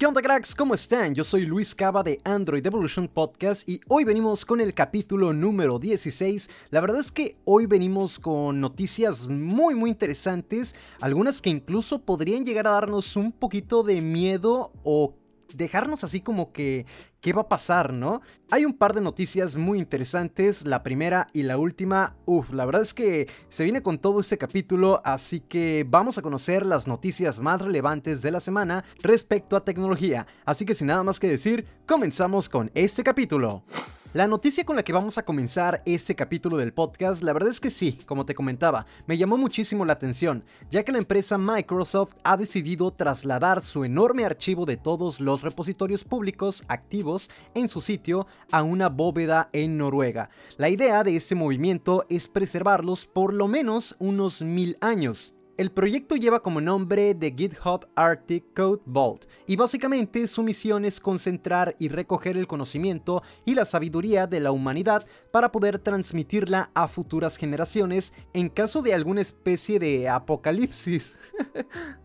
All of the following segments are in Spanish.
¿Qué onda cracks? ¿Cómo están? Yo soy Luis Cava de Android Evolution Podcast y hoy venimos con el capítulo número 16. La verdad es que hoy venimos con noticias muy muy interesantes, algunas que incluso podrían llegar a darnos un poquito de miedo o dejarnos así como que qué va a pasar, ¿no? Hay un par de noticias muy interesantes, la primera y la última, uff, la verdad es que se viene con todo este capítulo, así que vamos a conocer las noticias más relevantes de la semana respecto a tecnología, así que sin nada más que decir, comenzamos con este capítulo. La noticia con la que vamos a comenzar este capítulo del podcast, la verdad es que sí, como te comentaba, me llamó muchísimo la atención, ya que la empresa Microsoft ha decidido trasladar su enorme archivo de todos los repositorios públicos activos en su sitio a una bóveda en Noruega. La idea de este movimiento es preservarlos por lo menos unos mil años. El proyecto lleva como nombre The GitHub Arctic Code Vault y básicamente su misión es concentrar y recoger el conocimiento y la sabiduría de la humanidad para poder transmitirla a futuras generaciones en caso de alguna especie de apocalipsis.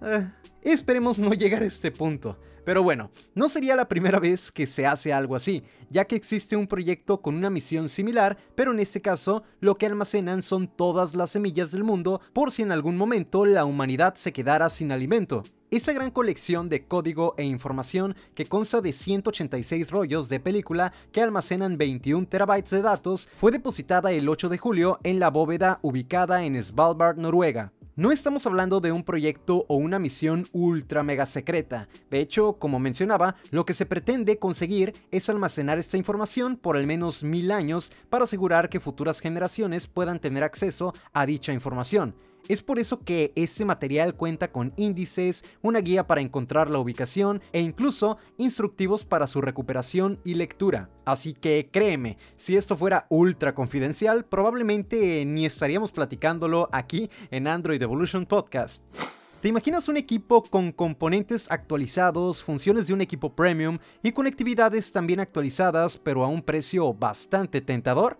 Esperemos no llegar a este punto. Pero bueno, no sería la primera vez que se hace algo así, ya que existe un proyecto con una misión similar, pero en este caso lo que almacenan son todas las semillas del mundo por si en algún momento la humanidad se quedara sin alimento. Esa gran colección de código e información que consta de 186 rollos de película que almacenan 21 terabytes de datos fue depositada el 8 de julio en la bóveda ubicada en Svalbard, Noruega. No estamos hablando de un proyecto o una misión ultra mega secreta. De hecho, como mencionaba, lo que se pretende conseguir es almacenar esta información por al menos mil años para asegurar que futuras generaciones puedan tener acceso a dicha información. Es por eso que ese material cuenta con índices, una guía para encontrar la ubicación e incluso instructivos para su recuperación y lectura. Así que créeme, si esto fuera ultra confidencial, probablemente ni estaríamos platicándolo aquí en Android Evolution Podcast. ¿Te imaginas un equipo con componentes actualizados, funciones de un equipo premium y conectividades también actualizadas pero a un precio bastante tentador?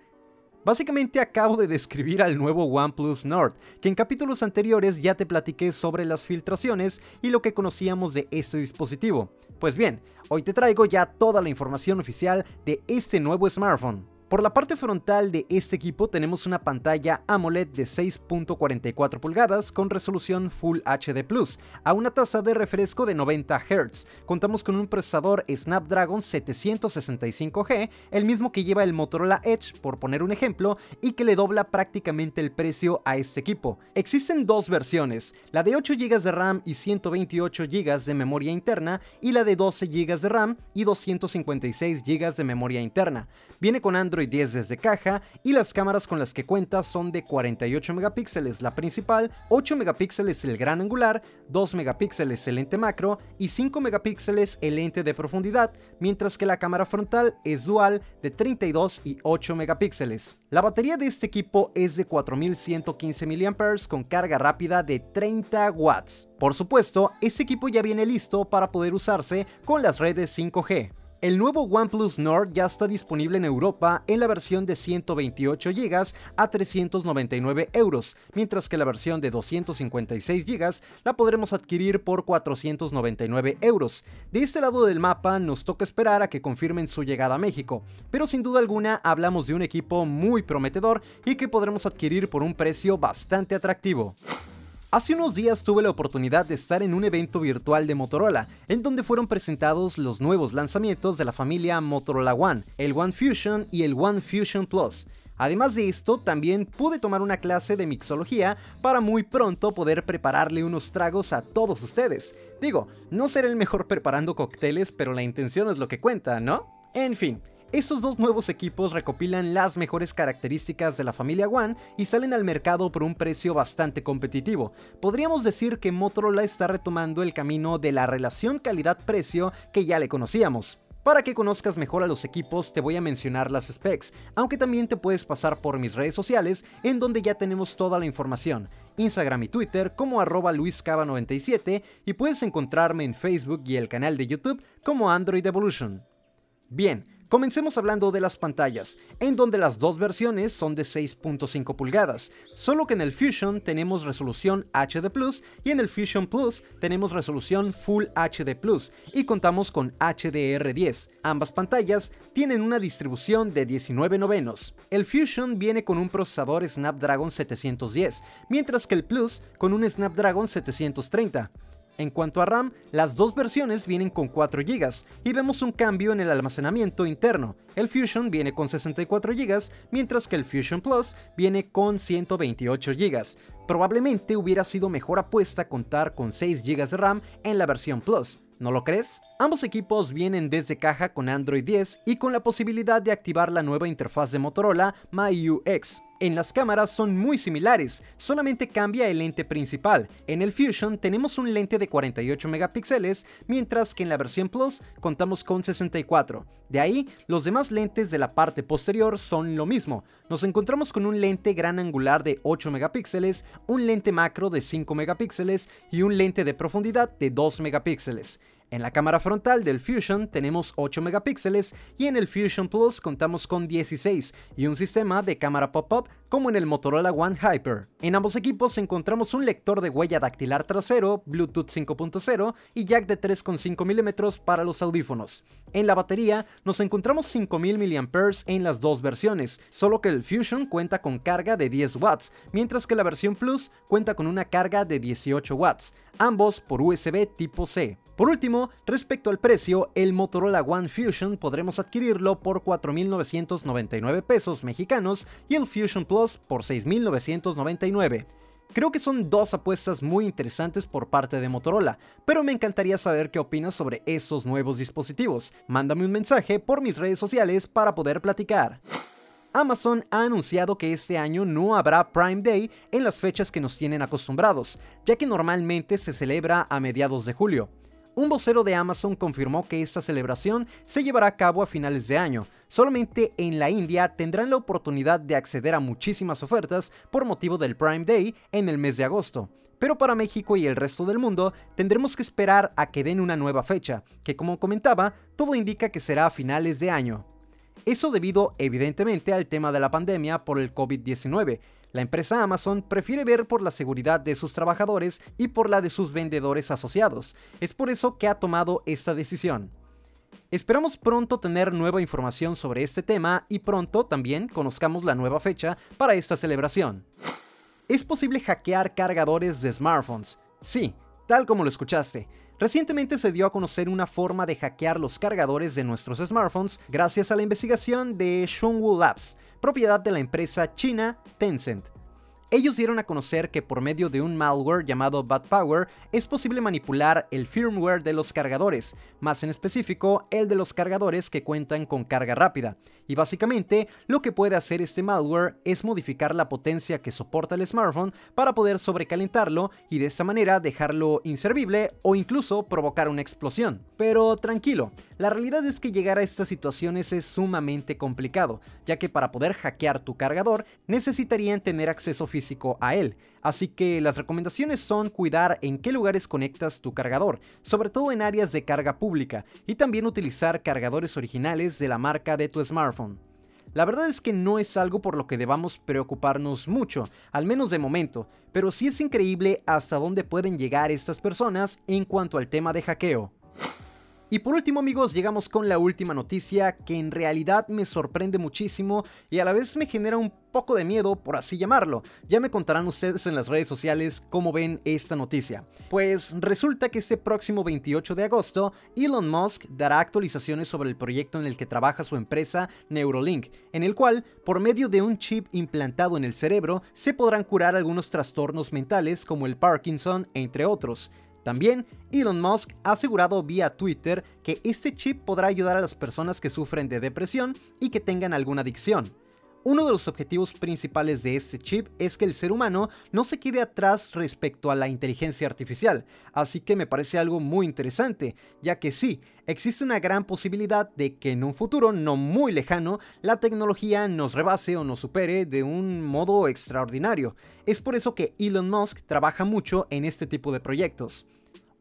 Básicamente acabo de describir al nuevo OnePlus Nord, que en capítulos anteriores ya te platiqué sobre las filtraciones y lo que conocíamos de este dispositivo. Pues bien, hoy te traigo ya toda la información oficial de este nuevo smartphone. Por la parte frontal de este equipo tenemos una pantalla AMOLED de 6.44 pulgadas con resolución Full HD Plus, a una tasa de refresco de 90 Hz. Contamos con un procesador Snapdragon 765G, el mismo que lleva el Motorola Edge, por poner un ejemplo, y que le dobla prácticamente el precio a este equipo. Existen dos versiones, la de 8 GB de RAM y 128 GB de memoria interna, y la de 12 GB de RAM y 256 GB de memoria interna. Viene con Android 10 desde caja y las cámaras con las que cuenta son de 48 megapíxeles la principal, 8 megapíxeles el gran angular, 2 megapíxeles el lente macro y 5 megapíxeles el lente de profundidad, mientras que la cámara frontal es dual de 32 y 8 megapíxeles. La batería de este equipo es de 4115 mAh con carga rápida de 30 watts. Por supuesto, este equipo ya viene listo para poder usarse con las redes 5G. El nuevo OnePlus Nord ya está disponible en Europa en la versión de 128 GB a 399 euros, mientras que la versión de 256 GB la podremos adquirir por 499 euros. De este lado del mapa nos toca esperar a que confirmen su llegada a México, pero sin duda alguna hablamos de un equipo muy prometedor y que podremos adquirir por un precio bastante atractivo. Hace unos días tuve la oportunidad de estar en un evento virtual de Motorola, en donde fueron presentados los nuevos lanzamientos de la familia Motorola One, el One Fusion y el One Fusion Plus. Además de esto, también pude tomar una clase de mixología para muy pronto poder prepararle unos tragos a todos ustedes. Digo, no seré el mejor preparando cócteles, pero la intención es lo que cuenta, ¿no? En fin, estos dos nuevos equipos recopilan las mejores características de la familia One y salen al mercado por un precio bastante competitivo. Podríamos decir que Motorola está retomando el camino de la relación calidad-precio que ya le conocíamos. Para que conozcas mejor a los equipos te voy a mencionar las specs, aunque también te puedes pasar por mis redes sociales en donde ya tenemos toda la información, Instagram y Twitter como arroba luiscava97 y puedes encontrarme en Facebook y el canal de YouTube como Android Evolution. Bien, Comencemos hablando de las pantallas, en donde las dos versiones son de 6.5 pulgadas, solo que en el Fusion tenemos resolución HD Plus y en el Fusion Plus tenemos resolución Full HD Plus y contamos con HDR10. Ambas pantallas tienen una distribución de 19 novenos. El Fusion viene con un procesador Snapdragon 710, mientras que el Plus con un Snapdragon 730. En cuanto a RAM, las dos versiones vienen con 4 GB y vemos un cambio en el almacenamiento interno. El Fusion viene con 64 GB, mientras que el Fusion Plus viene con 128 GB. Probablemente hubiera sido mejor apuesta contar con 6 GB de RAM en la versión Plus, ¿no lo crees? Ambos equipos vienen desde caja con Android 10 y con la posibilidad de activar la nueva interfaz de Motorola MyUX. En las cámaras son muy similares, solamente cambia el lente principal. En el Fusion tenemos un lente de 48 megapíxeles, mientras que en la versión Plus contamos con 64. De ahí, los demás lentes de la parte posterior son lo mismo. Nos encontramos con un lente gran angular de 8 megapíxeles, un lente macro de 5 megapíxeles y un lente de profundidad de 2 megapíxeles. En la cámara frontal del Fusion tenemos 8 megapíxeles y en el Fusion Plus contamos con 16 y un sistema de cámara pop-up como en el Motorola One Hyper. En ambos equipos encontramos un lector de huella dactilar trasero, Bluetooth 5.0 y jack de 3.5 mm para los audífonos. En la batería nos encontramos 5000 mAh en las dos versiones, solo que el Fusion cuenta con carga de 10 watts, mientras que la versión Plus cuenta con una carga de 18 watts, ambos por USB tipo C. Por último, respecto al precio, el Motorola One Fusion podremos adquirirlo por 4.999 pesos mexicanos y el Fusion Plus por 6.999. Creo que son dos apuestas muy interesantes por parte de Motorola, pero me encantaría saber qué opinas sobre estos nuevos dispositivos. Mándame un mensaje por mis redes sociales para poder platicar. Amazon ha anunciado que este año no habrá Prime Day en las fechas que nos tienen acostumbrados, ya que normalmente se celebra a mediados de julio. Un vocero de Amazon confirmó que esta celebración se llevará a cabo a finales de año. Solamente en la India tendrán la oportunidad de acceder a muchísimas ofertas por motivo del Prime Day en el mes de agosto. Pero para México y el resto del mundo tendremos que esperar a que den una nueva fecha, que como comentaba, todo indica que será a finales de año. Eso debido evidentemente al tema de la pandemia por el COVID-19, la empresa Amazon prefiere ver por la seguridad de sus trabajadores y por la de sus vendedores asociados. Es por eso que ha tomado esta decisión. Esperamos pronto tener nueva información sobre este tema y pronto también conozcamos la nueva fecha para esta celebración. ¿Es posible hackear cargadores de smartphones? Sí, tal como lo escuchaste. Recientemente se dio a conocer una forma de hackear los cargadores de nuestros smartphones gracias a la investigación de Shunwu Labs, propiedad de la empresa china Tencent. Ellos dieron a conocer que por medio de un malware llamado Bad Power es posible manipular el firmware de los cargadores, más en específico el de los cargadores que cuentan con carga rápida. Y básicamente lo que puede hacer este malware es modificar la potencia que soporta el smartphone para poder sobrecalentarlo y de esta manera dejarlo inservible o incluso provocar una explosión. Pero tranquilo, la realidad es que llegar a estas situaciones es sumamente complicado, ya que para poder hackear tu cargador necesitarían tener acceso físico a él, así que las recomendaciones son cuidar en qué lugares conectas tu cargador, sobre todo en áreas de carga pública, y también utilizar cargadores originales de la marca de tu smartphone. La verdad es que no es algo por lo que debamos preocuparnos mucho, al menos de momento, pero sí es increíble hasta dónde pueden llegar estas personas en cuanto al tema de hackeo. Y por último amigos llegamos con la última noticia que en realidad me sorprende muchísimo y a la vez me genera un poco de miedo por así llamarlo. Ya me contarán ustedes en las redes sociales cómo ven esta noticia. Pues resulta que este próximo 28 de agosto Elon Musk dará actualizaciones sobre el proyecto en el que trabaja su empresa Neuralink, en el cual por medio de un chip implantado en el cerebro se podrán curar algunos trastornos mentales como el Parkinson entre otros. También, Elon Musk ha asegurado vía Twitter que este chip podrá ayudar a las personas que sufren de depresión y que tengan alguna adicción. Uno de los objetivos principales de este chip es que el ser humano no se quede atrás respecto a la inteligencia artificial, así que me parece algo muy interesante, ya que sí, existe una gran posibilidad de que en un futuro no muy lejano la tecnología nos rebase o nos supere de un modo extraordinario. Es por eso que Elon Musk trabaja mucho en este tipo de proyectos.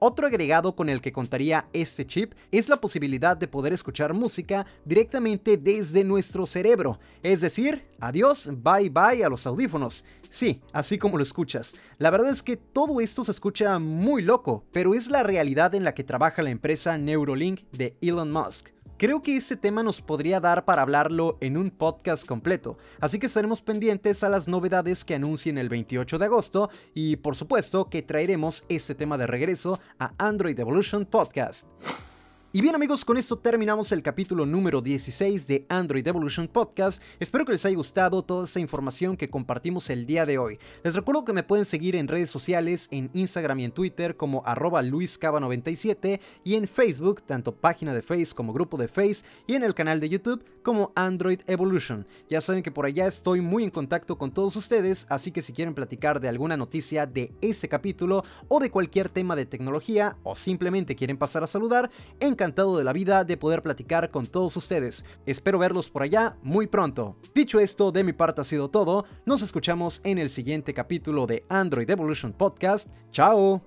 Otro agregado con el que contaría este chip es la posibilidad de poder escuchar música directamente desde nuestro cerebro, es decir, adiós, bye bye a los audífonos. Sí, así como lo escuchas. La verdad es que todo esto se escucha muy loco, pero es la realidad en la que trabaja la empresa Neurolink de Elon Musk. Creo que este tema nos podría dar para hablarlo en un podcast completo, así que estaremos pendientes a las novedades que anuncien el 28 de agosto y por supuesto que traeremos este tema de regreso a Android Evolution Podcast. Y bien amigos, con esto terminamos el capítulo número 16 de Android Evolution Podcast. Espero que les haya gustado toda esta información que compartimos el día de hoy. Les recuerdo que me pueden seguir en redes sociales, en Instagram y en Twitter como arroba luiscaba97 y en Facebook, tanto página de Face como grupo de Face y en el canal de YouTube como Android Evolution. Ya saben que por allá estoy muy en contacto con todos ustedes, así que si quieren platicar de alguna noticia de ese capítulo o de cualquier tema de tecnología o simplemente quieren pasar a saludar, en encantado de la vida de poder platicar con todos ustedes. Espero verlos por allá muy pronto. Dicho esto, de mi parte ha sido todo. Nos escuchamos en el siguiente capítulo de Android Evolution Podcast. ¡Chao!